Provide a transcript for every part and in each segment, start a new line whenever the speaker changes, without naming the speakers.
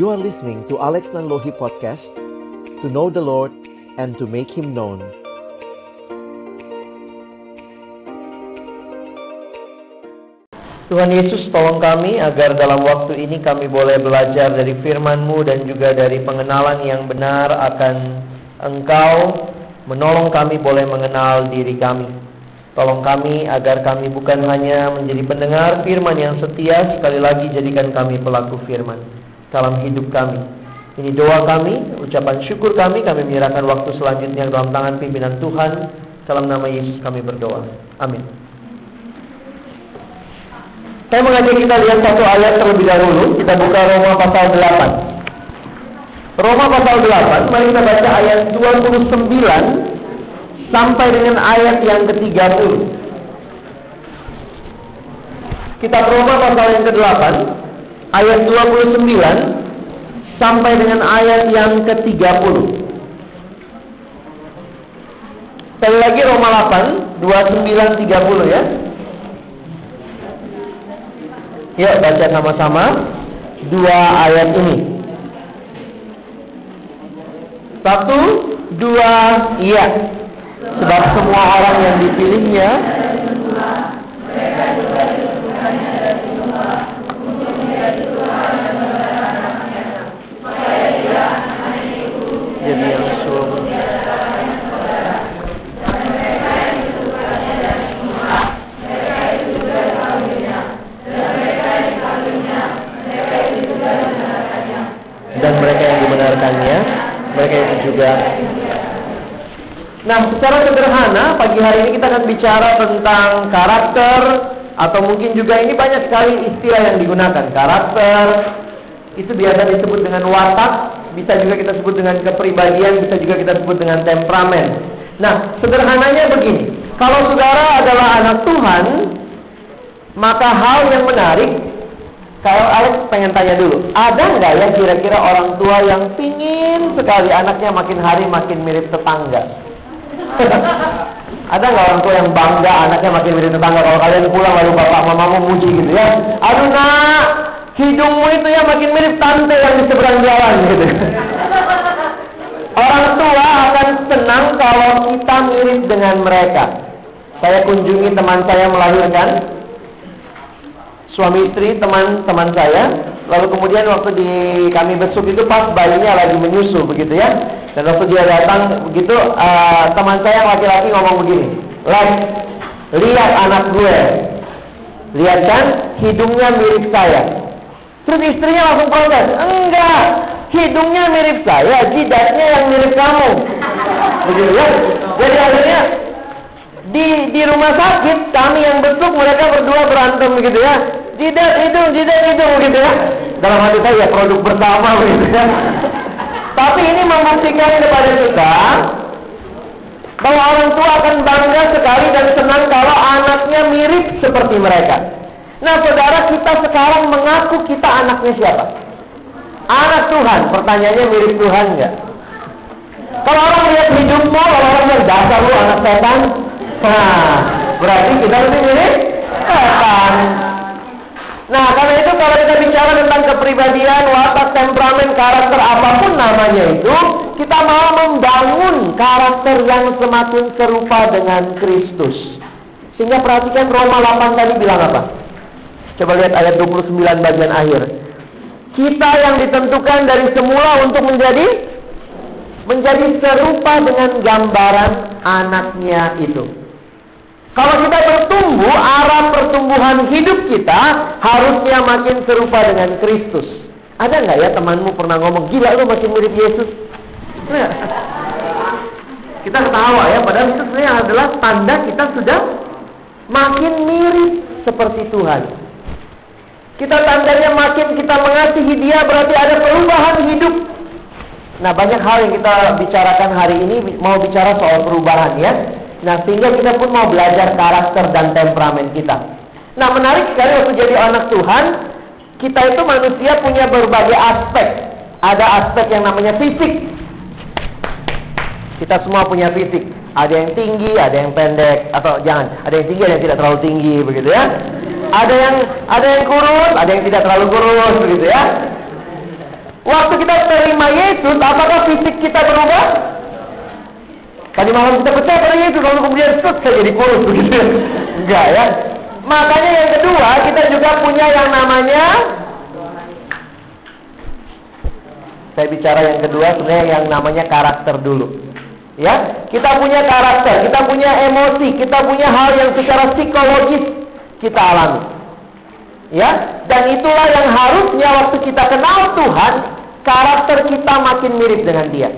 You are listening to Alex Nanlohi Podcast To know the Lord and to make Him known.
Tuhan Yesus tolong kami agar dalam waktu ini kami boleh belajar dari firman-Mu dan juga dari pengenalan yang benar akan Engkau. Menolong kami boleh mengenal diri kami. Tolong kami agar kami bukan hanya menjadi pendengar firman yang setia, sekali lagi jadikan kami pelaku firman dalam hidup kami. Ini doa kami, ucapan syukur kami, kami menyerahkan waktu selanjutnya dalam tangan pimpinan Tuhan. Dalam nama Yesus kami berdoa. Amin. Saya mengajak kita lihat satu ayat terlebih dahulu. Kita buka Roma pasal 8. Roma pasal 8, mari kita baca ayat 29 sampai dengan ayat yang ke-30. Kitab Roma pasal yang ke-8, ayat 29 sampai dengan ayat yang ke-30. Sekali lagi Roma 8, 29 30 ya. Yuk baca sama-sama dua ayat ini. Satu, dua, iya. Sebab semua orang yang dipilihnya juga. Nah, secara sederhana pagi hari ini kita akan bicara tentang karakter atau mungkin juga ini banyak sekali istilah yang digunakan. Karakter itu biasa disebut dengan watak, bisa juga kita sebut dengan kepribadian, bisa juga kita sebut dengan temperamen. Nah, sederhananya begini. Kalau saudara adalah anak Tuhan, maka hal yang menarik kalau Alex pengen tanya dulu, ada nggak ya kira-kira orang tua yang pingin sekali anaknya makin hari makin mirip tetangga? ada nggak orang tua yang bangga anaknya makin mirip tetangga? Kalau kalian pulang lalu bapak mamamu muji gitu ya, aduh nak, hidungmu itu ya makin mirip tante yang di seberang jalan gitu. orang tua akan senang kalau kita mirip dengan mereka. Saya kunjungi teman saya melahirkan, suami istri teman-teman saya. Lalu kemudian waktu di kami besuk itu pas bayinya lagi menyusu begitu ya. Dan waktu dia datang begitu uh, teman saya laki-laki ngomong begini Lex lihat anak gue. Lihat kan hidungnya mirip saya. Terus istrinya langsung protes enggak hidungnya mirip saya jidatnya yang mirip kamu. Begitu ya. Jadi akhirnya di di rumah sakit kami yang besuk mereka berdua berantem begitu ya jidat itu jidat itu begitu ya. Dalam hati saya ya produk bersama begitu ya. Tapi ini membuktikan kepada kita bahwa orang tua akan bangga sekali dan senang kalau anaknya mirip seperti mereka. Nah saudara kita sekarang mengaku kita anaknya siapa? Anak Tuhan. Pertanyaannya mirip Tuhan enggak kalau orang lihat hidupmu kalau orang lihat dasar lu anak setan. Nah, berarti kita lebih mirip setan. Nah, karena itu kalau kita bicara tentang kepribadian, watak, temperamen, karakter apa pun namanya itu, kita mau membangun karakter yang semakin serupa dengan Kristus. Sehingga perhatikan Roma 8 tadi bilang apa? Coba lihat ayat 29 bagian akhir. Kita yang ditentukan dari semula untuk menjadi menjadi serupa dengan gambaran anaknya itu. Kalau kita bertumbuh, arah pertumbuhan hidup kita harusnya makin serupa dengan Kristus. Ada nggak ya temanmu pernah ngomong, gila lu makin mirip Yesus? Nah, kita ketawa ya, padahal itu sebenarnya adalah tanda kita sudah makin mirip seperti Tuhan. Kita tandanya makin kita mengasihi dia berarti ada perubahan hidup. Nah banyak hal yang kita bicarakan hari ini mau bicara soal perubahan ya. Nah, sehingga kita pun mau belajar karakter dan temperamen kita. Nah, menarik sekali waktu jadi anak Tuhan, kita itu manusia punya berbagai aspek. Ada aspek yang namanya fisik. Kita semua punya fisik. Ada yang tinggi, ada yang pendek, atau jangan, ada yang tinggi, ada yang tidak terlalu tinggi, begitu ya. Ada yang ada yang kurus, ada yang tidak terlalu kurus, begitu ya. Waktu kita terima Yesus, apakah fisik kita berubah? Tadi malam kita percaya pada Yesus, lalu kemudian set saya jadi kurus begitu. Enggak ya. Makanya yang kedua, kita juga punya yang namanya Saya bicara yang kedua sebenarnya yang namanya karakter dulu. Ya, kita punya karakter, kita punya emosi, kita punya hal yang secara psikologis kita alami. Ya, dan itulah yang harusnya waktu kita kenal Tuhan, karakter kita makin mirip dengan Dia.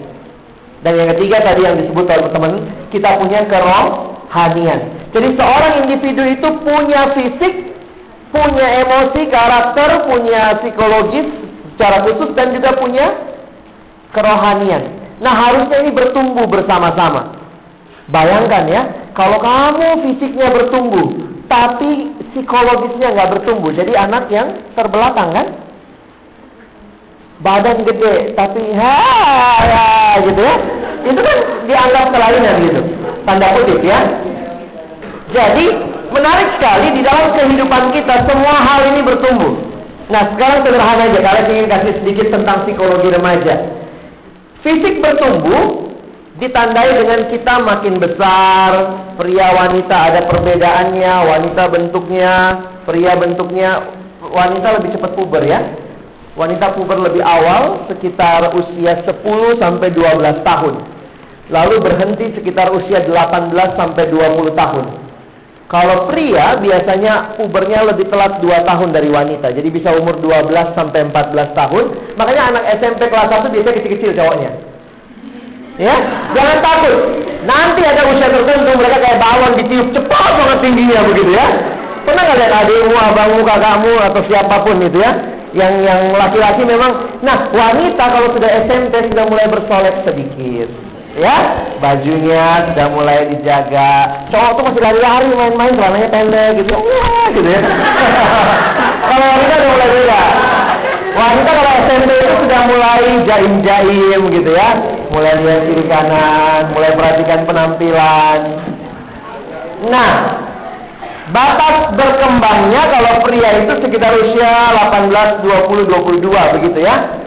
Dan yang ketiga tadi yang disebut oleh teman, kita punya kerohanian. Jadi seorang individu itu punya fisik, punya emosi, karakter, punya psikologis secara khusus dan juga punya kerohanian. Nah harusnya ini bertumbuh bersama-sama. Bayangkan ya, kalau kamu fisiknya bertumbuh, tapi psikologisnya nggak bertumbuh, jadi anak yang terbelakang kan? Badan gede, tapi ha ya gitu ya, itu kan dianggap kelainan gitu, tanda kutip ya. Jadi menarik sekali di dalam kehidupan kita semua hal ini bertumbuh. Nah sekarang sederhana aja, kalian ingin kasih sedikit tentang psikologi remaja. Fisik bertumbuh ditandai dengan kita makin besar, pria wanita ada perbedaannya, wanita bentuknya, pria bentuknya, wanita lebih cepat puber ya. Wanita puber lebih awal sekitar usia 10 sampai 12 tahun. Lalu berhenti sekitar usia 18 sampai 20 tahun. Kalau pria biasanya pubernya lebih telat 2 tahun dari wanita. Jadi bisa umur 12 sampai 14 tahun. Makanya anak SMP kelas 1 biasanya kecil-kecil cowoknya. Ya, jangan takut. Nanti ada usia tertentu mereka kayak balon ditiup cepat banget tingginya begitu ya. Pernah nggak lihat adikmu, abangmu, kakakmu atau siapa pun itu ya? Yang yang laki-laki memang. Nah, wanita kalau sudah SMP sudah mulai bersolek sedikit. Ya bajunya sudah mulai dijaga. Cowok tuh masih lari-lari main-main celananya pendek gitu. Wah gitu ya. Kalau wanita udah mulai beda. Wanita kalau SMP itu sudah mulai jaim-jaim gitu ya. Mulai lihat kiri kanan mulai perhatikan penampilan. Nah batas berkembangnya kalau pria itu sekitar usia 18 20 22 begitu ya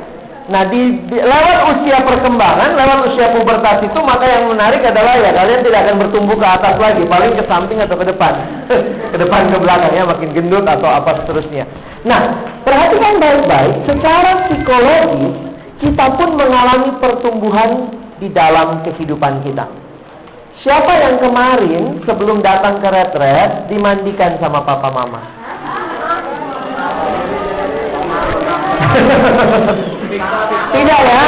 Nah, di, di, lewat usia perkembangan, lewat usia pubertas itu, maka yang menarik adalah ya kalian tidak akan bertumbuh ke atas lagi, paling ke samping atau ke depan, ke depan ke belakang ya, makin gendut atau apa seterusnya. Nah, perhatikan baik-baik, secara psikologi kita pun mengalami pertumbuhan di dalam kehidupan kita. Siapa yang kemarin sebelum datang ke retret dimandikan sama papa mama? Tidak ya.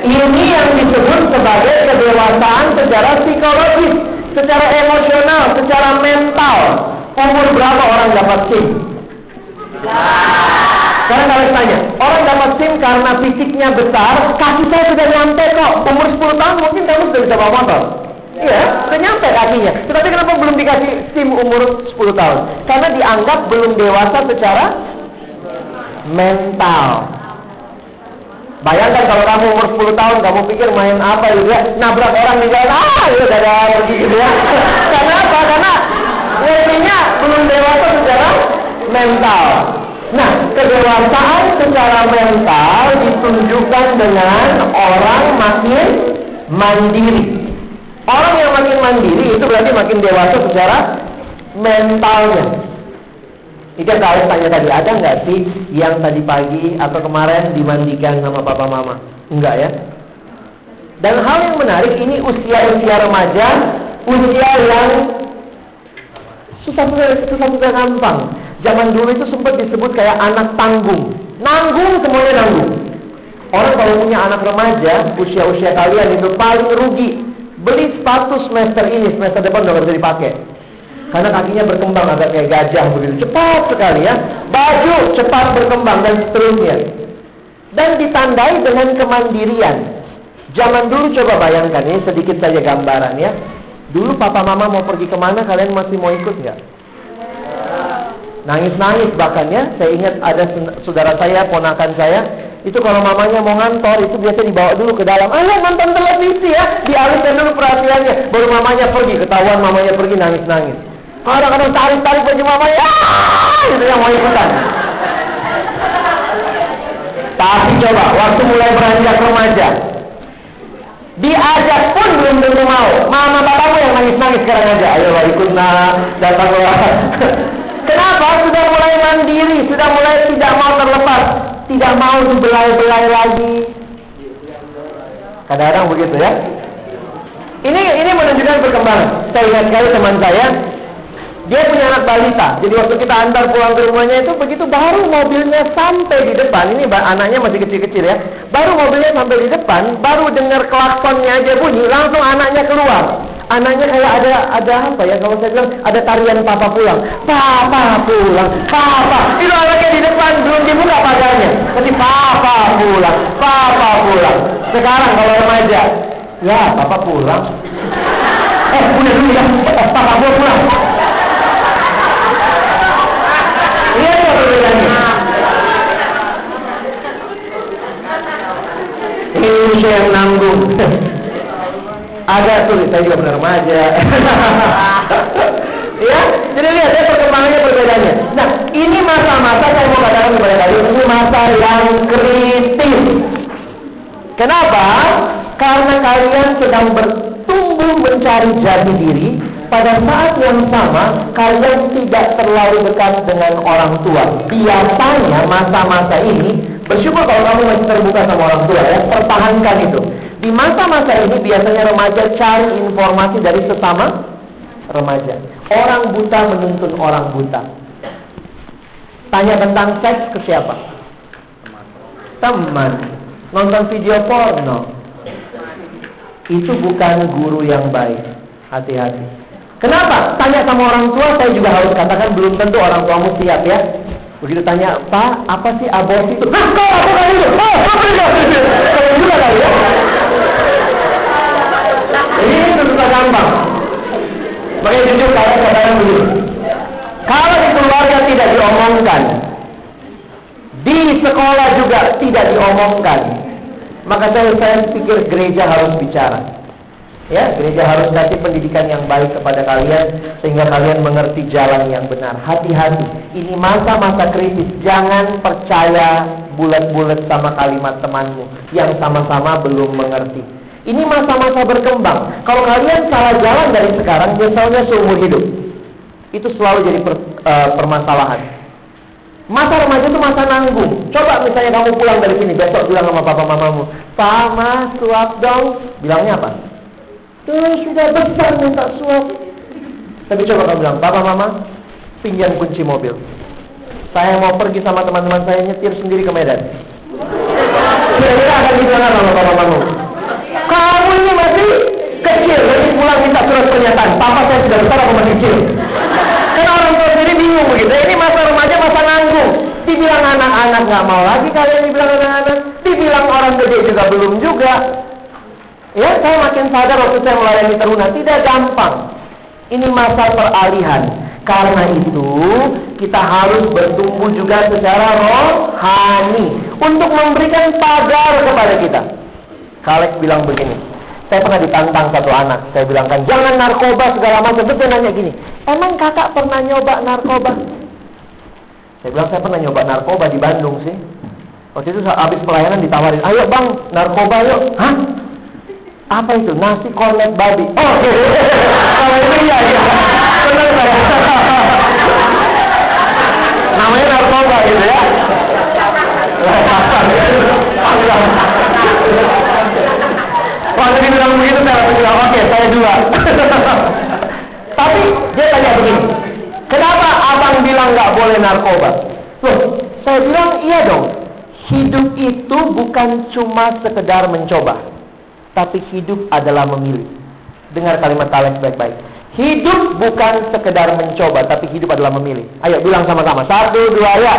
Ini yang disebut sebagai kedewasaan secara psikologis, secara emosional, secara mental. Umur berapa orang dapat SIM? Sekarang kalian tanya, orang dapat SIM karena fisiknya besar, kaki saya sudah nyampe kok. Umur 10 tahun mungkin kamu sudah bisa bawa motor. Iya, sudah nyampe kakinya. Tetapi kenapa belum dikasih SIM umur 10 tahun? Karena dianggap belum dewasa secara mental. Bayangkan kalau kamu umur 10 tahun, kamu pikir main apa gitu ya? Nabrak orang di jalan, ah, ya ada pergi gitu ya. Karena apa? Karena ngertinya belum dewasa secara mental. Nah, kedewasaan secara mental ditunjukkan dengan orang makin mandiri. Orang yang makin mandiri itu berarti makin dewasa secara mentalnya. Jika kalian tanya tadi, ada nggak sih yang tadi pagi atau kemarin dimandikan sama papa mama? Enggak ya? Dan hal yang menarik ini usia-usia remaja, usia yang susah-susah susah-susah gampang. Zaman dulu itu sempat disebut kayak anak tanggung. Nanggung semuanya nanggung. Orang kalau punya anak remaja, usia-usia kalian itu paling rugi. Beli sepatu semester ini, semester depan udah bisa dipakai. Karena kakinya berkembang agak kayak gajah begitu. Cepat sekali ya. Baju cepat berkembang dan seterusnya. Dan ditandai dengan kemandirian. Zaman dulu coba bayangkan ini sedikit saja gambaran ya. Dulu papa mama mau pergi ke mana kalian masih mau ikut nggak? Nangis-nangis bahkan ya. Saya ingat ada saudara saya, ponakan saya. Itu kalau mamanya mau ngantor itu biasa dibawa dulu ke dalam. Ayo nonton televisi ya. Dialihkan dulu perhatiannya. Baru mamanya pergi. Ketahuan mamanya pergi nangis-nangis. Kadang-kadang tarik-tarik baju mama ya, itu yang mau ikutan. Tapi coba, waktu mulai beranjak remaja, diajak pun belum tentu mau. Mama bapakmu yang nangis-nangis sekarang aja. Ayo ikut nak, datanglah. Kenapa? Sudah mulai mandiri, sudah mulai tidak mau terlepas, tidak mau dibelai-belai lagi. Kadang-kadang begitu ya. Ini ini menunjukkan perkembangan. Saya ingat sekali teman saya, dia punya anak balita. Jadi waktu kita antar pulang ke rumahnya itu begitu baru mobilnya sampai di depan. Ini anaknya masih kecil-kecil ya. Baru mobilnya sampai di depan, baru dengar klaksonnya aja bunyi, langsung anaknya keluar. Anaknya kayak ada ada apa ya kalau saya bilang ada tarian papa pulang. Papa pulang, papa. Itu anaknya di depan belum dibuka pagarnya. Tapi papa pulang, papa pulang. Sekarang kalau remaja, ya papa pulang. Eh, udah dulu ya, papa pulang. Iya ya. Ini yang nanggung. Ada tuh, saya juga pernah remaja. ya, jadi lihat ya perkembangannya perbedaannya. Nah, ini masa-masa saya mau katakan kepada kalian ini masa yang kritis. Kenapa? Karena kalian sedang bertumbuh mencari jati diri. Pada saat yang sama, kalian tidak terlalu dekat dengan orang tua. Biasanya masa-masa ini, bersyukur kalau kamu masih terbuka sama orang tua ya, pertahankan itu. Di masa-masa ini biasanya remaja cari informasi dari sesama remaja. Orang buta menuntun orang buta. Tanya tentang seks ke siapa? Teman. Nonton video porno. Itu bukan guru yang baik. Hati-hati. Kenapa? Tanya sama orang tua, saya juga harus katakan belum tentu orang tuamu siap ya. Begitu tanya, Pak, apa sih aborsi itu? Nah, kau lakukan itu. Oh, apa itu? Kalau juga kali ya. Ini susah gampang. Makanya jujur saya katakan begini. Kalau di keluarga tidak diomongkan, di sekolah juga tidak diomongkan, maka saya, saya pikir gereja harus bicara. Ya, gereja harus kasih pendidikan yang baik kepada kalian sehingga kalian mengerti jalan yang benar. Hati-hati, ini masa-masa kritis. Jangan percaya bulat-bulat sama kalimat temanmu yang sama-sama belum mengerti. Ini masa-masa berkembang. Kalau kalian salah jalan dari sekarang, misalnya seumur hidup. Itu selalu jadi per, uh, permasalahan. Masa remaja itu masa nanggung. Coba misalnya kamu pulang dari sini, besok bilang sama papa mamamu, Pama, suap dong. Bilangnya apa? Tuh sudah besar minta suap. Tapi coba kamu bilang, Papa Mama, pinjam kunci mobil. Saya mau pergi sama teman-teman saya nyetir sendiri ke Medan. Kira-kira akan dibilang sama anak-anak nggak mau lagi kalian dibilang anak-anak. Dibilang orang gede juga belum juga. Ya, saya makin sadar waktu saya melayani teruna tidak gampang. Ini masa peralihan. Karena itu, kita harus bertumbuh juga secara rohani untuk memberikan pagar kepada kita. Kalek bilang begini, saya pernah ditantang satu anak. Saya bilangkan, jangan narkoba segala macam. Dia nanya gini, emang kakak pernah nyoba narkoba? Saya bilang, saya pernah nyoba narkoba di Bandung sih. Waktu itu habis pelayanan ditawarin, ayo bang, narkoba yuk. Hah? Apa itu? Nasi kornet babi. Oh, kalau itu iya, iya. Benar saya. Namanya narkoba gitu ya. Waktu bilang begitu saya bilang, oke, saya dua. Tapi dia tanya begini, kenapa nggak boleh narkoba? Loh, saya bilang iya dong. Hidup itu bukan cuma sekedar mencoba tapi hidup adalah memilih. Dengar kalimat Alex baik-baik. Hidup bukan sekedar mencoba, tapi hidup adalah memilih. Ayo bilang sama-sama. Satu, dua, ya.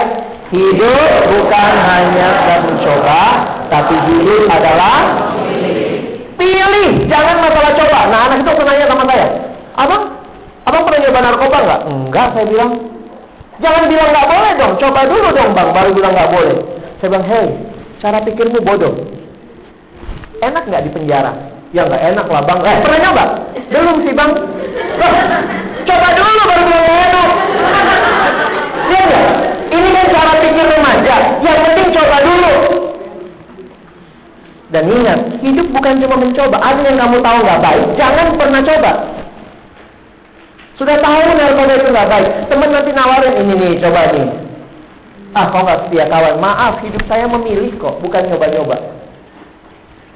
Hidup bukan hanya sekedar mencoba, tapi hidup adalah pilih. Jangan masalah coba. Nah, anak itu nanya sama saya. Abang, abang pernah nyoba narkoba nggak? Enggak, saya bilang. Jangan bilang nggak boleh dong. Coba dulu dong, bang. Baru bilang nggak boleh. Saya bilang, hei, cara pikirmu bodoh. Enak nggak di penjara? Ya nggak enak lah bang. Eh, pernah nyoba? Belum sih bang. Loh, coba dulu baru bilang enak. Iya nggak? Ini kan cara pikir remaja. Yang penting coba dulu. Hidup bukan cuma mencoba. Ada yang kamu tahu nggak baik, jangan pernah coba. Sudah tahu narkoba itu nggak baik. Teman nanti nawarin ini nih, coba nih. Ah, kau nggak setia kawan. Maaf, hidup saya memilih kok, bukan nyoba-nyoba.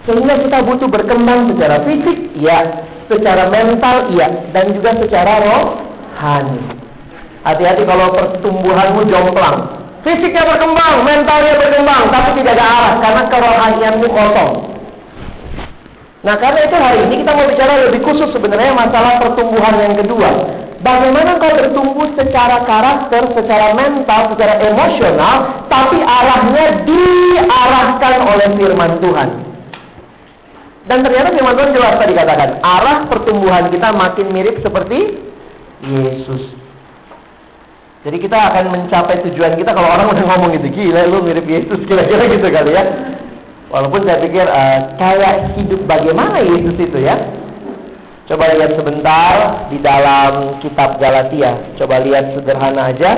Sehingga kita butuh berkembang secara fisik, iya. Secara mental, iya. Dan juga secara rohani. Hati-hati kalau pertumbuhanmu jomplang. Fisiknya berkembang, mentalnya berkembang, tapi tidak ada arah karena kerohanianmu kosong. Nah karena itu hari ini kita mau bicara lebih khusus sebenarnya masalah pertumbuhan yang kedua. Bagaimana kau bertumbuh secara karakter, secara mental, secara emosional, tapi arahnya diarahkan oleh firman Tuhan. Dan ternyata firman Tuhan jelas tadi katakan, arah pertumbuhan kita makin mirip seperti Yesus. Jadi kita akan mencapai tujuan kita kalau orang udah ngomong gitu, gila lu mirip Yesus kira-kira gitu kali ya. Walaupun saya pikir uh, kayak hidup bagaimana Yesus itu ya. Coba lihat sebentar di dalam kitab Galatia. Coba lihat sederhana aja.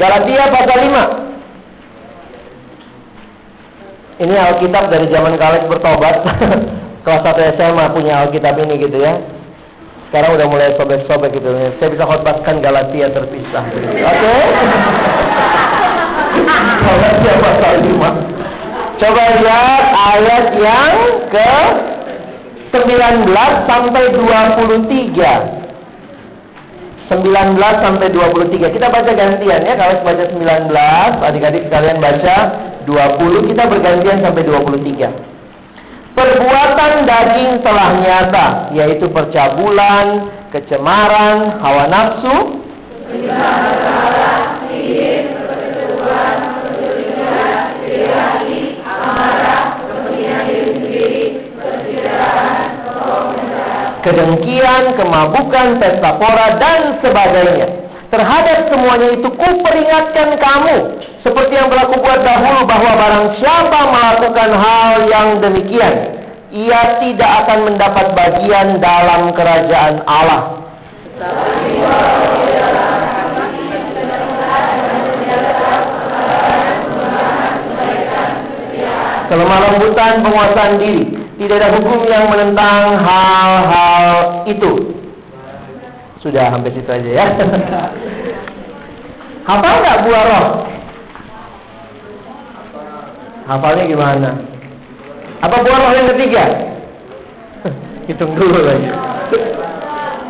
Galatia pasal 5. Ini Alkitab dari zaman kalian bertobat. Kelas 1 SMA punya Alkitab ini gitu ya. Sekarang udah mulai sobek-sobek gitu. Saya bisa khotbahkan Galatia terpisah. Oke? Okay? Galatia pasal 5. Coba lihat ayat yang ke 19 sampai 23. 19 sampai 23. Kita baca gantian ya. Kalau baca 19, adik-adik sekalian baca 20, kita bergantian sampai 23. Perbuatan daging telah nyata, yaitu percabulan, kecemaran, hawa nafsu, kedengkian, kemabukan, pesta pora, dan sebagainya. Terhadap semuanya itu ku peringatkan kamu seperti yang berlaku buat dahulu bahwa barang siapa melakukan hal yang demikian ia tidak akan mendapat bagian dalam kerajaan Allah. Kelemah lembutan penguasaan diri Tidak ada hukum yang menentang hal-hal itu Sudah hampir situ aja ya Hafal nggak buah roh? Hafalnya gimana? Apa buah roh yang ketiga? Hitung dulu lagi.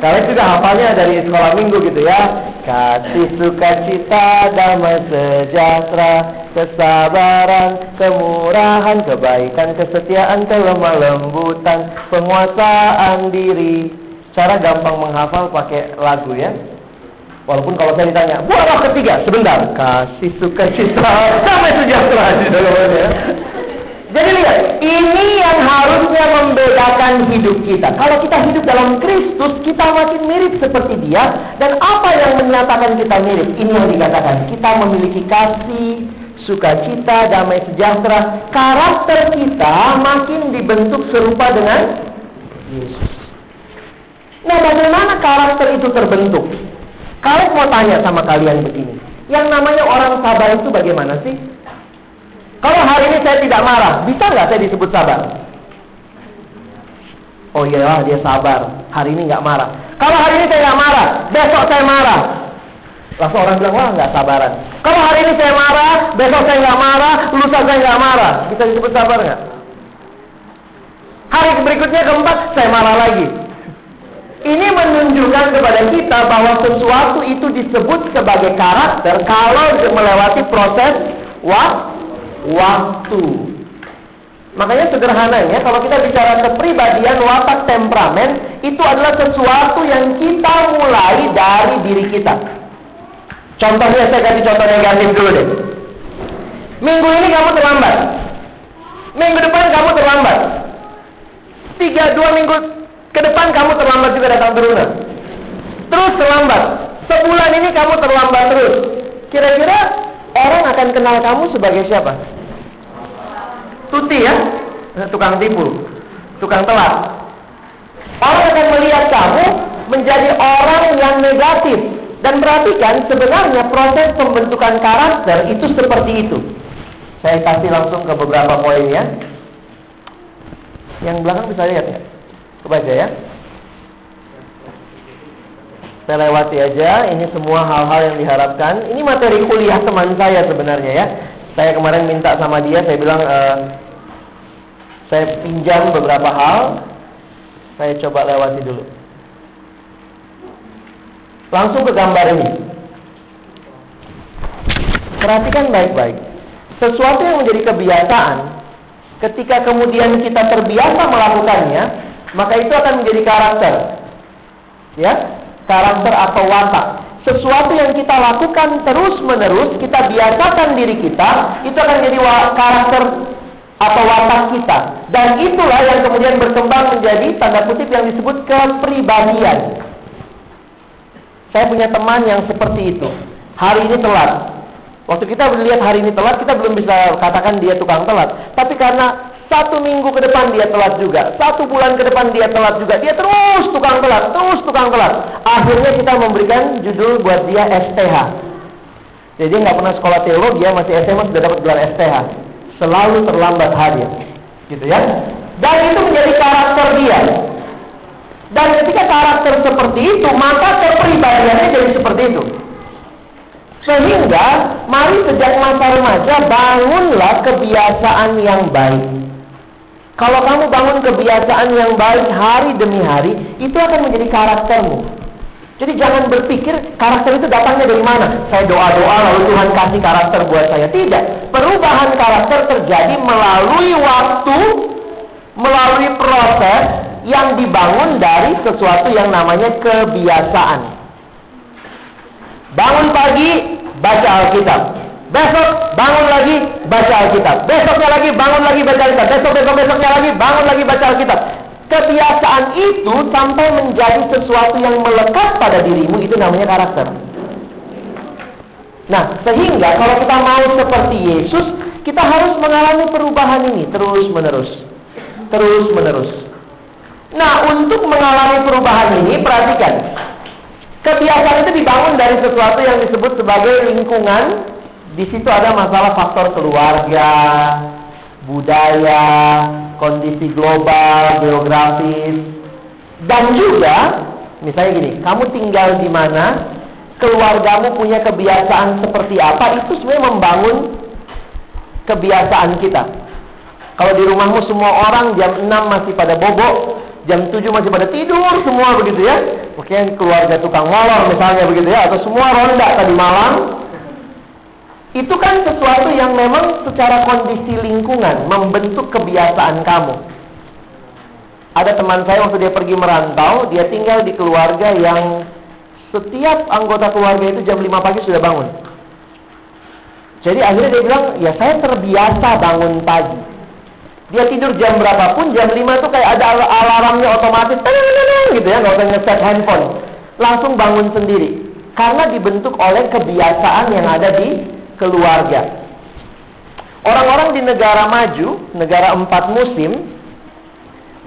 Kalian juga hafalnya dari sekolah minggu gitu ya. Kasih sukacita, damai sejahtera, kesabaran, kemurahan, kebaikan, kesetiaan, kelemah lembutan, penguasaan diri. Cara gampang menghafal pakai lagu ya. Walaupun kalau saya ditanya, buah roh ketiga, sebentar. Kasih sukacita, damai sejahtera di dalamnya. Jadi lihat, ini yang membedakan hidup kita. Kalau kita hidup dalam Kristus, kita makin mirip seperti Dia. Dan apa yang menyatakan kita mirip? Ini yang dikatakan. Kita memiliki kasih, sukacita, damai sejahtera. Karakter kita makin dibentuk serupa dengan Yesus. Nah, bagaimana karakter itu terbentuk? Kalau mau tanya sama kalian begini, yang namanya orang sabar itu bagaimana sih? Kalau hari ini saya tidak marah, bisa nggak saya disebut sabar? Oh iya, dia sabar. Hari ini nggak marah. Kalau hari ini saya nggak marah, besok saya marah. Lalu orang bilang, wah nggak sabaran. Kalau hari ini saya marah, besok saya nggak marah, lusa saya nggak marah. Bisa disebut sabar nggak? Hari berikutnya keempat, saya marah lagi. Ini menunjukkan kepada kita bahwa sesuatu itu disebut sebagai karakter kalau melewati proses waktu. Makanya sederhananya kalau kita bicara kepribadian, watak, temperamen itu adalah sesuatu yang kita mulai dari diri kita. Contohnya saya kasih contoh negatif dulu deh. Minggu ini kamu terlambat. Minggu depan kamu terlambat. Tiga, dua minggu ke depan kamu terlambat juga datang turunan. Terus terlambat. Sebulan ini kamu terlambat terus. Kira-kira orang akan kenal kamu sebagai siapa? Tuti ya? Tukang tipu. Tukang telat. Orang akan melihat kamu menjadi orang yang negatif. Dan perhatikan sebenarnya proses pembentukan karakter itu seperti itu. Saya kasih langsung ke beberapa poin ya. Yang belakang bisa lihat ya? Aja ya. Saya lewati aja, ini semua hal-hal yang diharapkan. Ini materi kuliah teman saya sebenarnya ya. Saya kemarin minta sama dia, saya bilang e, saya pinjam beberapa hal. Saya coba lewati dulu. Langsung ke gambar ini. Perhatikan baik-baik. Sesuatu yang menjadi kebiasaan, ketika kemudian kita terbiasa melakukannya, maka itu akan menjadi karakter. Ya, karakter atau watak. Sesuatu yang kita lakukan terus-menerus, kita biasakan diri kita, itu akan menjadi karakter atau watak kita. Dan itulah yang kemudian berkembang menjadi tanda kutip yang disebut kepribadian. Saya punya teman yang seperti itu. Hari ini telat. Waktu kita melihat hari ini telat, kita belum bisa katakan dia tukang telat. Tapi karena satu minggu ke depan dia telat juga. Satu bulan ke depan dia telat juga. Dia terus tukang telat, terus tukang telat. Akhirnya kita memberikan judul buat dia STH. Jadi nggak pernah sekolah teologi, dia masih SMA sudah dapat gelar STH. Selalu terlambat hadir. Gitu ya. Dan itu menjadi karakter dia. Dan ketika karakter seperti itu, maka kepribadiannya jadi seperti itu. Sehingga mari sejak masa remaja bangunlah kebiasaan yang baik. Kalau kamu bangun kebiasaan yang baik hari demi hari, itu akan menjadi karaktermu. Jadi jangan berpikir karakter itu datangnya dari mana. Saya doa-doa lalu Tuhan kasih karakter buat saya. Tidak. Perubahan karakter terjadi melalui waktu, melalui proses yang dibangun dari sesuatu yang namanya kebiasaan. Bangun pagi, baca Alkitab. Besok bangun lagi baca Alkitab. Besoknya lagi bangun lagi baca Alkitab. Besok besok besoknya lagi bangun lagi baca Alkitab. Kebiasaan itu sampai menjadi sesuatu yang melekat pada dirimu itu namanya karakter. Nah, sehingga kalau kita mau seperti Yesus, kita harus mengalami perubahan ini terus menerus. Terus menerus. Nah, untuk mengalami perubahan ini, perhatikan. Kebiasaan itu dibangun dari sesuatu yang disebut sebagai lingkungan di situ ada masalah faktor keluarga, budaya, kondisi global, geografis, dan juga misalnya gini, kamu tinggal di mana, keluargamu punya kebiasaan seperti apa, itu sebenarnya membangun kebiasaan kita. Kalau di rumahmu semua orang jam 6 masih pada bobo, jam 7 masih pada tidur semua begitu ya. Mungkin keluarga tukang molor misalnya begitu ya, atau semua ronda tadi malam, itu kan sesuatu yang memang secara kondisi lingkungan membentuk kebiasaan kamu. Ada teman saya waktu dia pergi merantau, dia tinggal di keluarga yang setiap anggota keluarga itu jam 5 pagi sudah bangun. Jadi akhirnya dia bilang, ya saya terbiasa bangun pagi. Dia tidur jam berapapun, jam 5 itu kayak ada alarmnya otomatis, gitu ya, nggak usah ngeset handphone. Langsung bangun sendiri. Karena dibentuk oleh kebiasaan yang ada di keluarga. Orang-orang di negara maju, negara empat musim,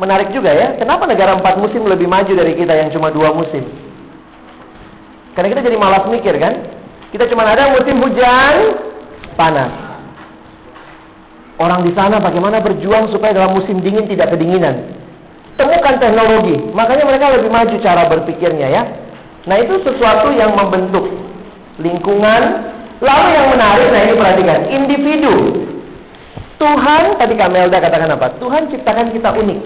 menarik juga ya. Kenapa negara empat musim lebih maju dari kita yang cuma dua musim? Karena kita jadi malas mikir kan? Kita cuma ada musim hujan, panas. Orang di sana bagaimana berjuang supaya dalam musim dingin tidak kedinginan. Temukan teknologi, makanya mereka lebih maju cara berpikirnya ya. Nah itu sesuatu yang membentuk lingkungan Lalu yang menarik, nah ini perhatikan, individu. Tuhan, tadi Kak Melda katakan apa? Tuhan ciptakan kita unik.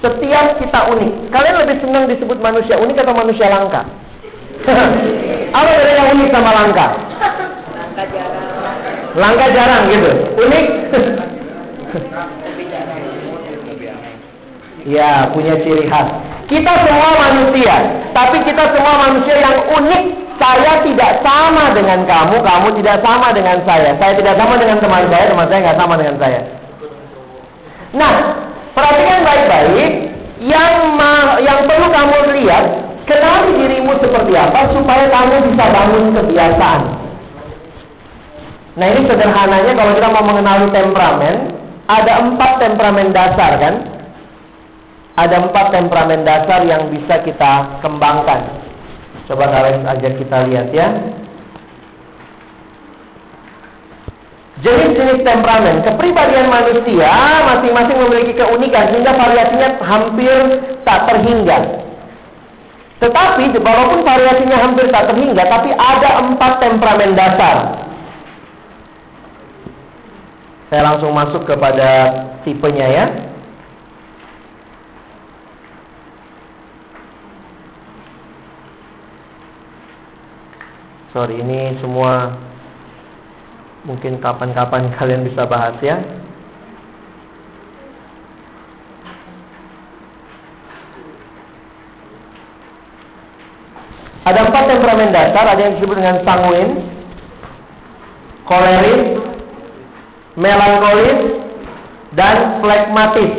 Setiap kita unik. Kalian lebih senang disebut manusia unik atau manusia langka? apa bedanya unik sama langka? Langka jarang. Langka jarang gitu. Unik? ya, punya ciri khas. Kita semua manusia, tapi kita semua manusia yang unik saya tidak sama dengan kamu, kamu tidak sama dengan saya. Saya tidak sama dengan teman saya, teman saya nggak sama dengan saya. Nah, perhatikan baik-baik. Yang yang perlu kamu lihat, kenali dirimu seperti apa supaya kamu bisa bangun kebiasaan. Nah ini sederhananya kalau kita mau mengenali temperamen, ada empat temperamen dasar kan? Ada empat temperamen dasar yang bisa kita kembangkan. Coba kalian ajak kita lihat ya. jenis-jenis temperamen, kepribadian manusia masing-masing memiliki keunikan sehingga variasinya hampir tak terhingga. Tetapi walaupun variasinya hampir tak terhingga, tapi ada empat temperamen dasar. Saya langsung masuk kepada tipenya ya. Sorry, ini semua Mungkin kapan-kapan kalian bisa bahas ya. Ada empat temperamen dasar, ada yang disebut dengan sanguin, koleris, melankolis, dan flekmatis.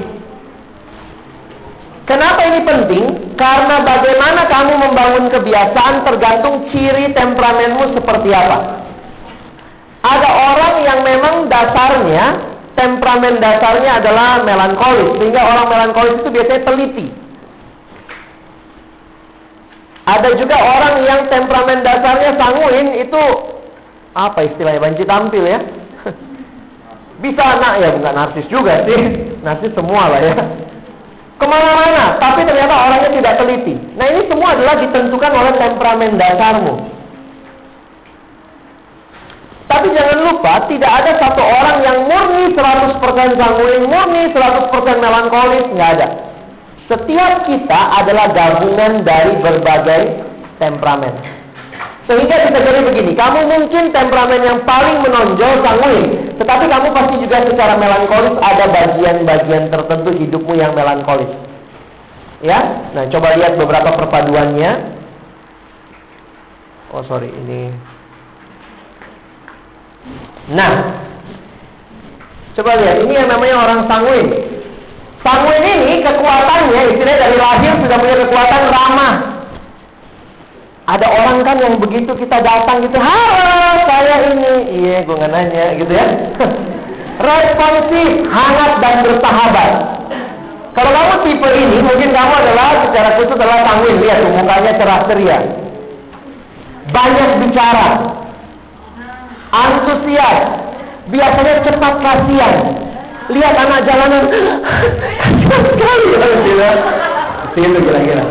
Kenapa ini penting? Karena bagaimana kamu membangun kebiasaan tergantung ciri temperamenmu seperti apa. Ada orang yang memang dasarnya temperamen dasarnya adalah melankolis, sehingga orang melankolis itu biasanya teliti. Ada juga orang yang temperamen dasarnya sanguin itu apa istilahnya banci tampil ya. Bisa anak ya bukan narsis juga sih, narsis semua lah ya. Ke mana-mana, tapi ternyata orangnya tidak teliti. Nah ini semua adalah ditentukan oleh temperamen dasarmu. Tapi jangan lupa, tidak ada satu orang yang murni 100% sanguin, murni 100% melankolis, nggak ada. Setiap kita adalah gabungan dari berbagai temperamen. Sehingga bisa jadi begini, kamu mungkin temperamen yang paling menonjol sanguin, tetapi kamu pasti juga secara melankolis ada bagian-bagian tertentu hidupmu yang melankolis. Ya, nah coba lihat beberapa perpaduannya. Oh sorry, ini Nah, coba lihat, ini yang namanya orang sanguin. Sanguin ini kekuatannya, istilahnya dari lahir sudah punya kekuatan ramah. Ada orang kan yang begitu kita datang gitu, halo saya ini, iya gue nggak nanya gitu ya. Responsif, hangat dan bersahabat. Kalau kamu tipe ini, mungkin kamu adalah secara khusus adalah sanguin, lihat mukanya cerah ceria. Banyak bicara, antusias, biasanya cepat kasihan. Lihat anak jalanan, kasihan sekali Itu kira-kira.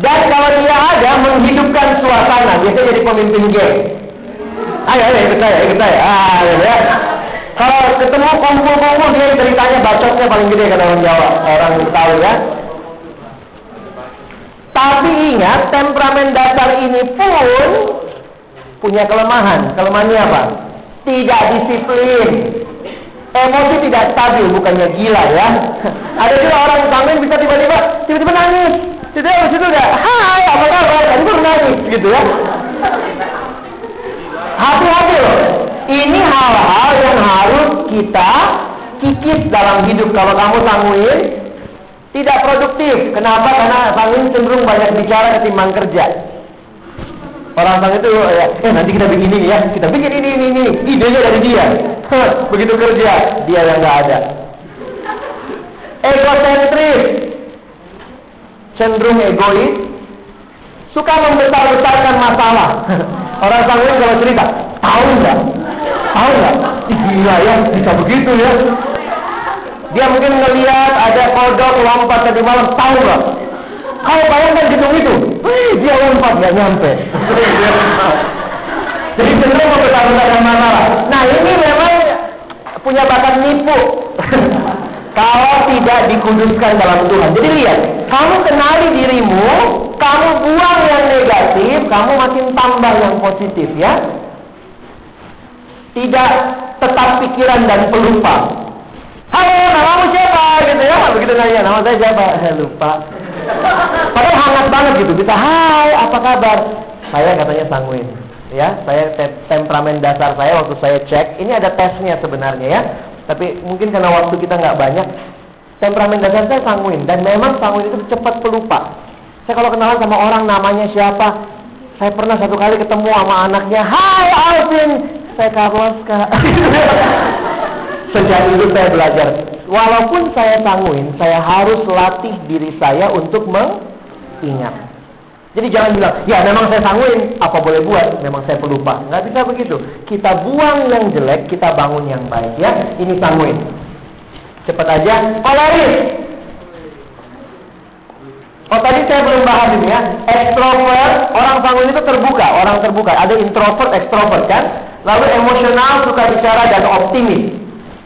Dan kalau dia ada menghidupkan suasana, biasanya jadi pemimpin geng. Ayo, ayo ikut saya, ikut saya. Ah, ya. Kalau ketemu kumpul-kumpul dia ceritanya bacotnya paling gede kalau orang Jawa, orang tahu ya. Tapi ingat, temperamen dasar ini pun punya kelemahan. Kelemahannya apa? Tidak disiplin. Emosi tidak stabil, bukannya gila ya. Ada juga orang sanguin bisa tiba-tiba tiba-tiba nangis. Tidak, habis itu udah, hai, apa kabar? Dan itu nangis, gitu ya. Hati-hati loh. Ini hal-hal yang harus kita kikis dalam hidup. Kalau kamu sanguin, tidak produktif. Kenapa? Karena sanguin cenderung banyak bicara ketimbang kerja. Orang-orang itu ya, eh nanti kita bikin ini ya, kita bikin ini ini ini, idenya dari dia. Begitu kerja, dia yang nggak ada. Egosentris, cenderung egois, suka membesar-besarkan masalah. Orang sanguin kalau cerita, tahu nggak? Tahu nggak? Gila ya, bisa begitu ya. Dia mungkin melihat ada kodok lompat tadi malam, tahu nggak? Kau bayangkan gedung itu, Wih, dia lompat nggak nyampe. Jadi cenderung membesar-besarkan masalah. Nah ini memang punya bakat nipu. Kalau tidak dikuduskan dalam Tuhan. Jadi lihat, kamu kenali dirimu, kamu buang yang negatif, kamu makin tambah yang positif ya. Tidak tetap pikiran dan pelupa. Halo, namamu siapa? Gitu ya, begitu nanya, nama saya siapa? Saya lupa. Padahal hangat banget gitu. Bisa, hai, apa kabar? Saya katanya sanguin. Ya, saya te temperamen dasar saya waktu saya cek, ini ada tesnya sebenarnya ya. Tapi mungkin karena waktu kita nggak banyak, temperamen dasar saya sanguin dan memang sanguin itu cepat pelupa. Saya kalau kenalan sama orang namanya siapa, saya pernah satu kali ketemu sama anaknya, Hai Alvin, saya Carlos. Sejak itu saya belajar walaupun saya sanguin, saya harus latih diri saya untuk mengingat. Jadi jangan bilang, ya memang saya sanguin, apa boleh buat? Memang saya pelupa. Nggak bisa begitu. Kita buang yang jelek, kita bangun yang baik ya. Ini sanguin. Cepat aja, koleris. Oh tadi saya belum bahas ini ya. Extrovert, orang sanguin itu terbuka, orang terbuka. Ada introvert, extrovert kan. Lalu emosional, suka bicara dan optimis.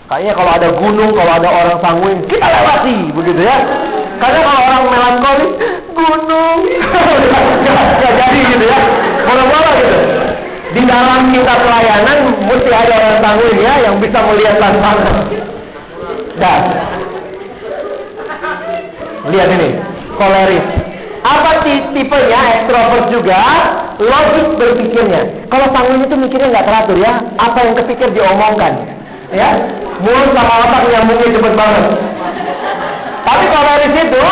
Kayaknya kalau ada gunung, kalau ada orang sanguin, kita lewati, begitu ya. Karena kalau orang melankolis, gunung, nggak jadi gitu ya. Bola-bola gitu. Di dalam kita pelayanan, mesti ada orang sanguin ya, yang bisa melihat tantangan. Dan, lihat ini, koleris. Apa tipenya ekstrovert juga? Logis berpikirnya. Kalau sanguin itu mikirnya nggak teratur ya. Apa yang kepikir diomongkan. Ya, mulut sama otak nyambungnya cepet banget. Tapi kalau dari situ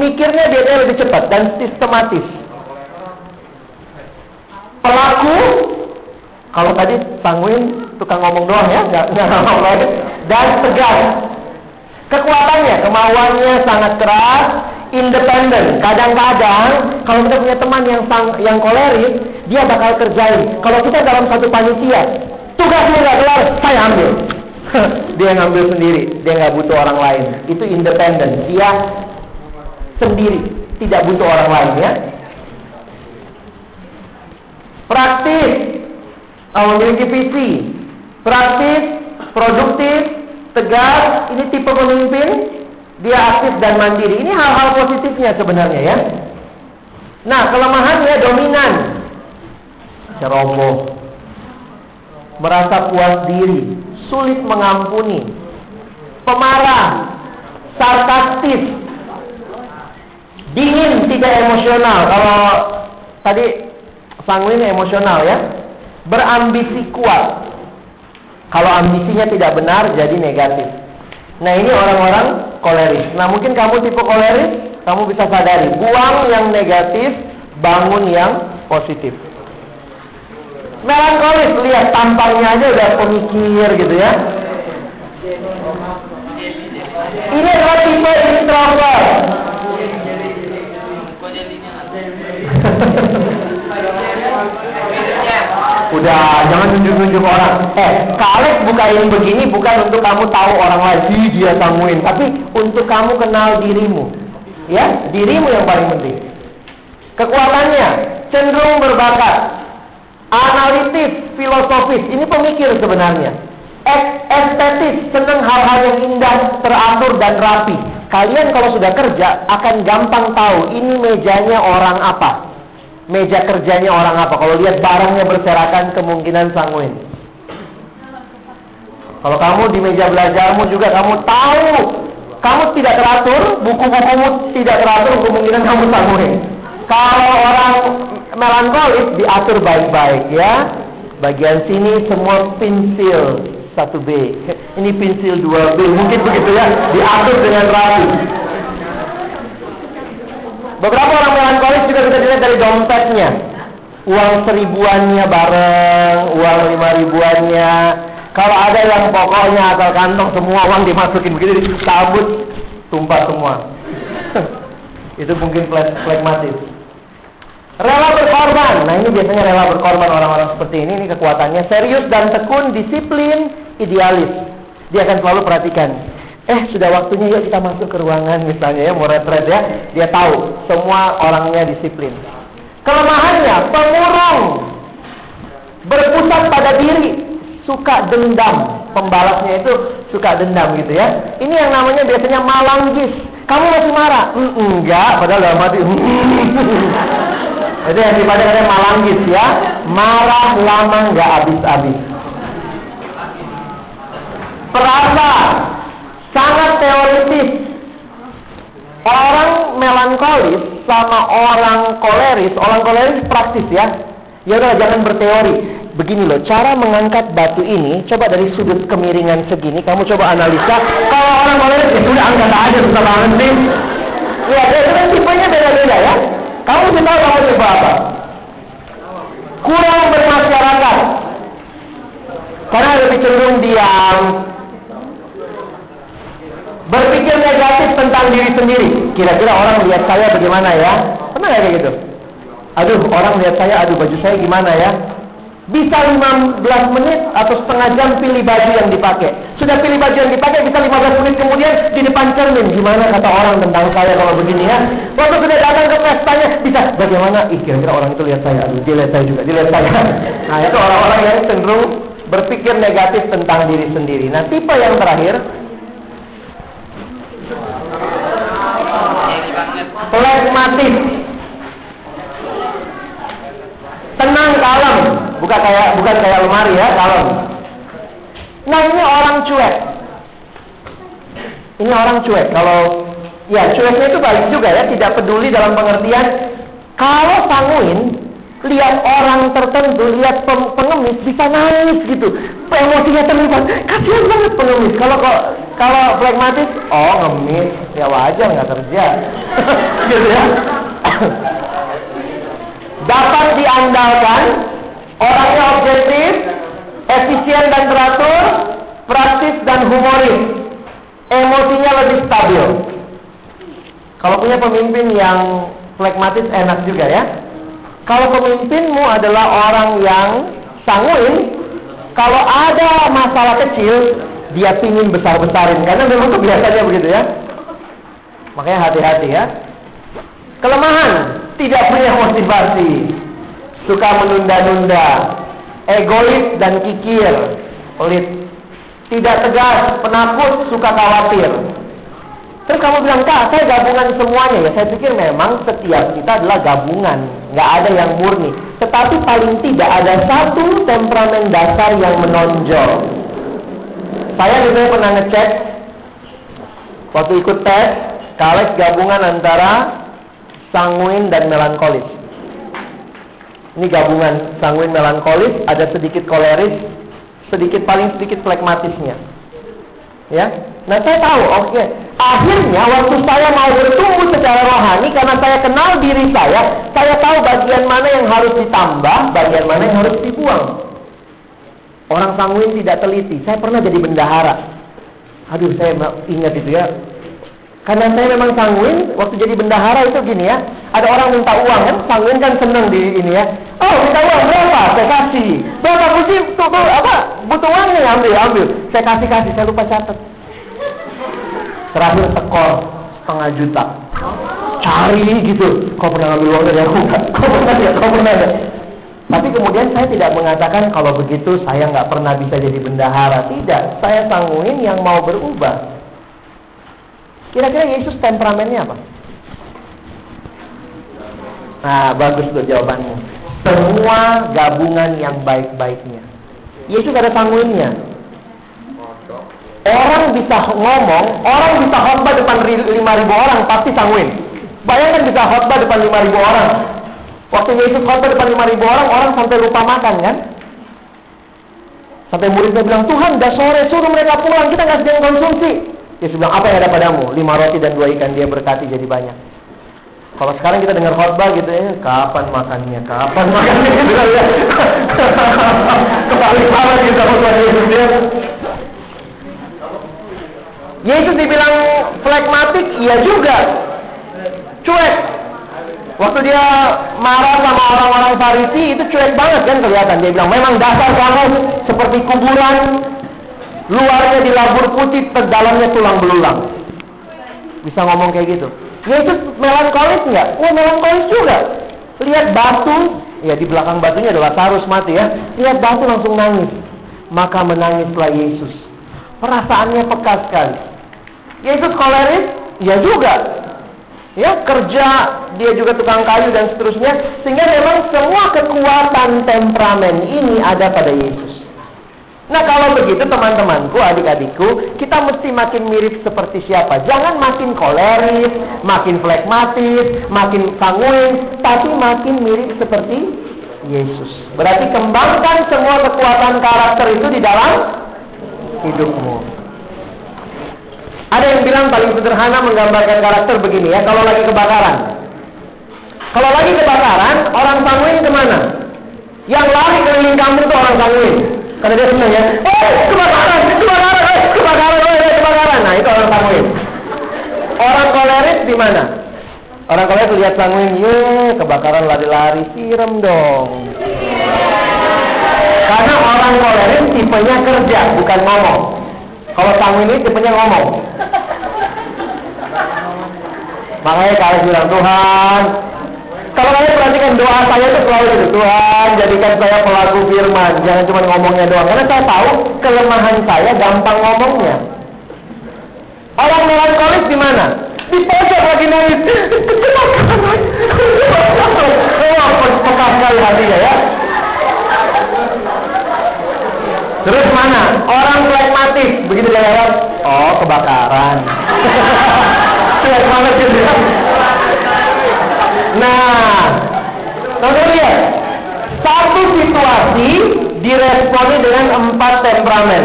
mikirnya dia lebih cepat dan sistematis. Pelaku kalau tadi sanguin tukang ngomong doang ya, nggak ngomong lagi dan tegas. Kekuatannya, kemauannya sangat keras, independen. Kadang-kadang kalau kita punya teman yang sang, yang koleris, dia bakal kerjain. Kalau kita dalam satu panitia, tugasnya nggak kelar, saya ambil. dia ngambil sendiri, dia nggak butuh orang lain. Itu independen, dia sendiri, tidak butuh orang lain ya. Praktis, memiliki visi, praktis, produktif, tegas. Ini tipe pemimpin, dia aktif dan mandiri. Ini hal-hal positifnya sebenarnya ya. Nah, kelemahannya dominan, ceroboh, merasa puas diri, sulit mengampuni, pemarah, sarkastis, dingin, tidak emosional. Kalau tadi sanguin emosional ya, berambisi kuat. Kalau ambisinya tidak benar jadi negatif. Nah ini orang-orang koleris. Nah mungkin kamu tipe koleris, kamu bisa sadari. Buang yang negatif, bangun yang positif. Melankolis, lihat tampangnya aja udah pemikir gitu ya. Ini adalah tipe introvert. Udah, jangan nunjuk-nunjuk orang. Eh, Kalek bukain begini bukan untuk kamu tahu orang lain, Ih, dia sanguin, tapi untuk kamu kenal dirimu. Ya, dirimu yang paling penting. Kekuatannya cenderung berbakat, analitis, filosofis. Ini pemikir sebenarnya. Estetis, senang hal-hal yang indah, teratur dan rapi. Kalian kalau sudah kerja akan gampang tahu ini mejanya orang apa meja kerjanya orang apa. Kalau lihat barangnya berserakan kemungkinan sanguin. Kalau kamu di meja belajarmu juga kamu tahu kamu tidak teratur, buku-bukumu tidak teratur, kemungkinan kamu sanguin. Kalau orang melankolis diatur baik-baik ya. Bagian sini semua pensil 1B. Ini pensil 2B. Mungkin begitu ya, diatur dengan rapi. Beberapa orang melankolis juga bisa dilihat dari dompetnya. Uang seribuannya bareng, uang lima ribuannya. Kalau ada yang pokoknya atau kantong semua uang dimasukin begitu disabut tumpah semua. Itu mungkin flekmatis. Rela berkorban. Nah ini biasanya rela berkorban orang-orang seperti ini. Ini kekuatannya serius dan tekun, disiplin, idealis. Dia akan selalu perhatikan Eh sudah waktunya yuk kita masuk ke ruangan misalnya ya mau retret ya. Dia tahu semua orangnya disiplin. Kelemahannya pemurung. Berpusat pada diri. Suka dendam. Pembalasnya itu suka dendam gitu ya. Ini yang namanya biasanya malanggis. Kamu masih marah? Enggak, padahal dalam hati. Itu yang sifatnya malanggis ya. Marah lama nggak habis-habis. Perasa sangat teoritis. Orang melankolis sama orang koleris, orang koleris praktis ya. Ya udah jangan berteori. Begini loh, cara mengangkat batu ini, coba dari sudut kemiringan segini, kamu coba analisa. Kalau orang koleris ya sudah angkat aja susah banget sih. Ya, itu kan tipenya beda-beda ya. Kamu tahu kamu tipe apa? Kurang bermasyarakat. Karena lebih cenderung diam, Berpikir negatif tentang diri sendiri. Kira-kira orang lihat saya bagaimana ya? Pernah kayak gitu? Aduh, orang lihat saya, aduh baju saya gimana ya? Bisa 15 menit atau setengah jam pilih baju yang dipakai. Sudah pilih baju yang dipakai, bisa 15 menit kemudian di depan cermin. Gimana kata orang tentang saya kalau begini ya? Waktu sudah datang ke pestanya, bisa bagaimana? Ih, kira-kira orang itu lihat saya. Aduh, dia lihat saya juga, dia lihat saya. Nah, itu orang-orang yang cenderung berpikir negatif tentang diri sendiri. Nah, tipe yang terakhir, Plekmatis. Bukan kayak bukan kayak lemari ya, kalem. Nah ini orang cuek. Ini orang cuek. Kalau ya cueknya itu balik juga ya, tidak peduli dalam pengertian kalau sanguin lihat orang tertentu, lihat pengemis bisa nangis gitu, emosinya terlibat. Kasihan banget pengemis. Kalau kalau flekmatis, oh ngemis, ya wajar nggak kerja, gitu ya. Dapat diandalkan, orangnya objektif, efisien dan teratur, praktis dan humoris, emosinya lebih stabil. Kalau punya pemimpin yang flekmatis enak juga ya. Kalau pemimpinmu adalah orang yang sanguin, kalau ada masalah kecil, dia pingin besar-besarin. Karena memang itu biasanya begitu ya. Makanya hati-hati ya. Kelemahan, tidak punya motivasi. Suka menunda-nunda. Egois dan kikir. Pelit. Tidak tegas, penakut, suka khawatir. Terus kamu bilang, Kak, saya gabungan semuanya. Ya, saya pikir memang setiap kita adalah gabungan. Nggak ada yang murni. Tetapi paling tidak ada satu temperamen dasar yang menonjol. Saya juga pernah ngecek, waktu ikut tes, Kalex gabungan antara sanguin dan melankolis. Ini gabungan sanguin melankolis, ada sedikit koleris, sedikit paling sedikit flekmatisnya. Ya, nah saya tahu, oke. Okay. Akhirnya waktu saya mau bertumbuh secara rohani karena saya kenal diri saya, saya tahu bagian mana yang harus ditambah, bagian mana yang harus dibuang. Orang sanguin tidak teliti. Saya pernah jadi bendahara. Aduh, saya ingat itu ya. Karena saya memang sanguin, waktu jadi bendahara itu gini ya. Ada orang minta uang kan, sanguin kan seneng di ini ya. Oh, minta uang berapa? Saya kasih. Berapa sih? Tuh, apa? Butuh uang nih, ambil, ambil. Saya kasih kasih, saya lupa catat. Terakhir tekor setengah juta. Cari gitu. Kau pernah ngambil uang dari aku? Kau pernah ya? Kau pernah ya? Tapi kemudian saya tidak mengatakan kalau begitu saya nggak pernah bisa jadi bendahara. Tidak, saya sangguin yang mau berubah. Kira-kira Yesus temperamennya apa? Nah, bagus tuh jawabannya. Semua gabungan yang baik-baiknya. Yesus ada sanguinnya. Orang bisa ngomong, orang bisa khotbah depan 5000 orang pasti sanguin. Bayangkan bisa khotbah depan 5000 orang, Waktu Yesus khotbah depan 5000 orang, orang sampai lupa makan kan? Sampai muridnya bilang, Tuhan, udah sore, suruh mereka pulang, kita nggak sedang konsumsi. Yesus bilang, apa yang ada padamu? Lima roti dan dua ikan, dia berkati jadi banyak. Kalau sekarang kita dengar khotbah gitu ya, kapan makannya? Kapan makannya? Gitu ya. Kembali salah kita khotbah Yesus ya. Yesus dibilang flekmatik, iya juga. Cuek, Waktu dia marah sama orang-orang Farisi itu cuek banget kan kelihatan. Dia bilang, memang dasar kamu seperti kuburan, luarnya dilabur putih, dalamnya tulang belulang. Bisa ngomong kayak gitu. Yesus melankolis nggak? Oh melankolis juga. Lihat batu, ya di belakang batunya adalah Tarus mati ya. Lihat batu langsung nangis. Maka menangislah Yesus. Perasaannya peka sekali. Yesus koleris? Ya juga ya kerja, dia juga tukang kayu dan seterusnya, sehingga memang semua kekuatan temperamen ini ada pada Yesus. Nah kalau begitu teman-temanku, adik-adikku, kita mesti makin mirip seperti siapa? Jangan makin koleris, makin flekmatis, makin sanguin, tapi makin mirip seperti Yesus. Berarti kembangkan semua kekuatan karakter itu di dalam hidupmu. Ada yang bilang paling sederhana menggambarkan karakter begini ya, kalau lagi kebakaran. Kalau lagi kebakaran, orang sanguin ke mana? Yang lari keliling kampung itu orang sanguin. Karena dia senang ya, eh kebakaran, kebakaran, eh kebakaran, eh kebakaran. Nah itu orang sanguin. Orang koleris di mana? Orang kolik lihat sanguin, ye kebakaran lari-lari, siram dong. Karena orang kolerin tipenya kerja, bukan ngomong. Kalau sanguin ini tipenya ngomong. Makanya kalian bilang Tuhan, kalau kalian perhatikan doa saya itu selalu itu Tuhan jadikan saya pelaku firman, jangan cuma ngomongnya doang. Karena saya tahu kelemahan saya gampang ngomongnya. Orang melankolis di mana? Di pojok lagi nangis. Wah, sekali hatinya ya. Terus mana? Orang pragmatis, begitu lewat, oh kebakaran. Lihat mana sih? Nah, Saudara lihat, satu situasi diresponi dengan empat temperamen.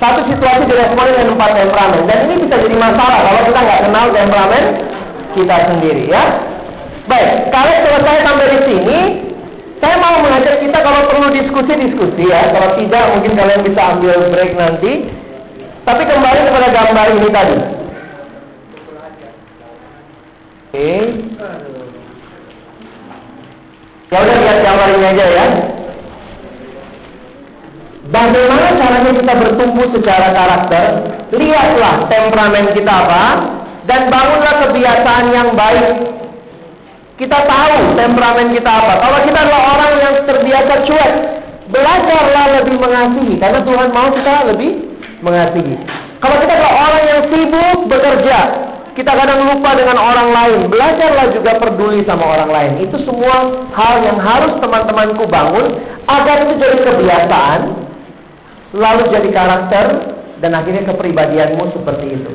Satu situasi diresponi dengan empat temperamen. Dan ini bisa jadi masalah kalau kita nggak kenal temperamen kita sendiri ya. Baik, kalau selesai sampai di sini, saya mau mengajak kita kalau perlu diskusi-diskusi ya. Kalau tidak mungkin kalian bisa ambil break nanti. Tapi kembali kepada gambar ini tadi. Oke. Ya udah lihat gambar ini aja ya. Bagaimana caranya kita bertumbuh secara karakter? Lihatlah temperamen kita apa dan bangunlah kebiasaan yang baik. Kita tahu temperamen kita apa. Kalau kita adalah orang yang terbiasa cuek, belajarlah lebih mengasihi karena Tuhan mau kita lebih mengasihi. Kalau kita adalah orang yang sibuk bekerja, kita kadang lupa dengan orang lain. Belajarlah juga peduli sama orang lain. Itu semua hal yang harus teman-temanku bangun agar itu jadi kebiasaan, lalu jadi karakter, dan akhirnya kepribadianmu seperti itu.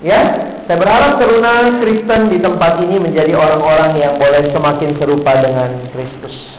Ya, saya berharap teruna Kristen di tempat ini menjadi orang-orang yang boleh semakin serupa dengan Kristus.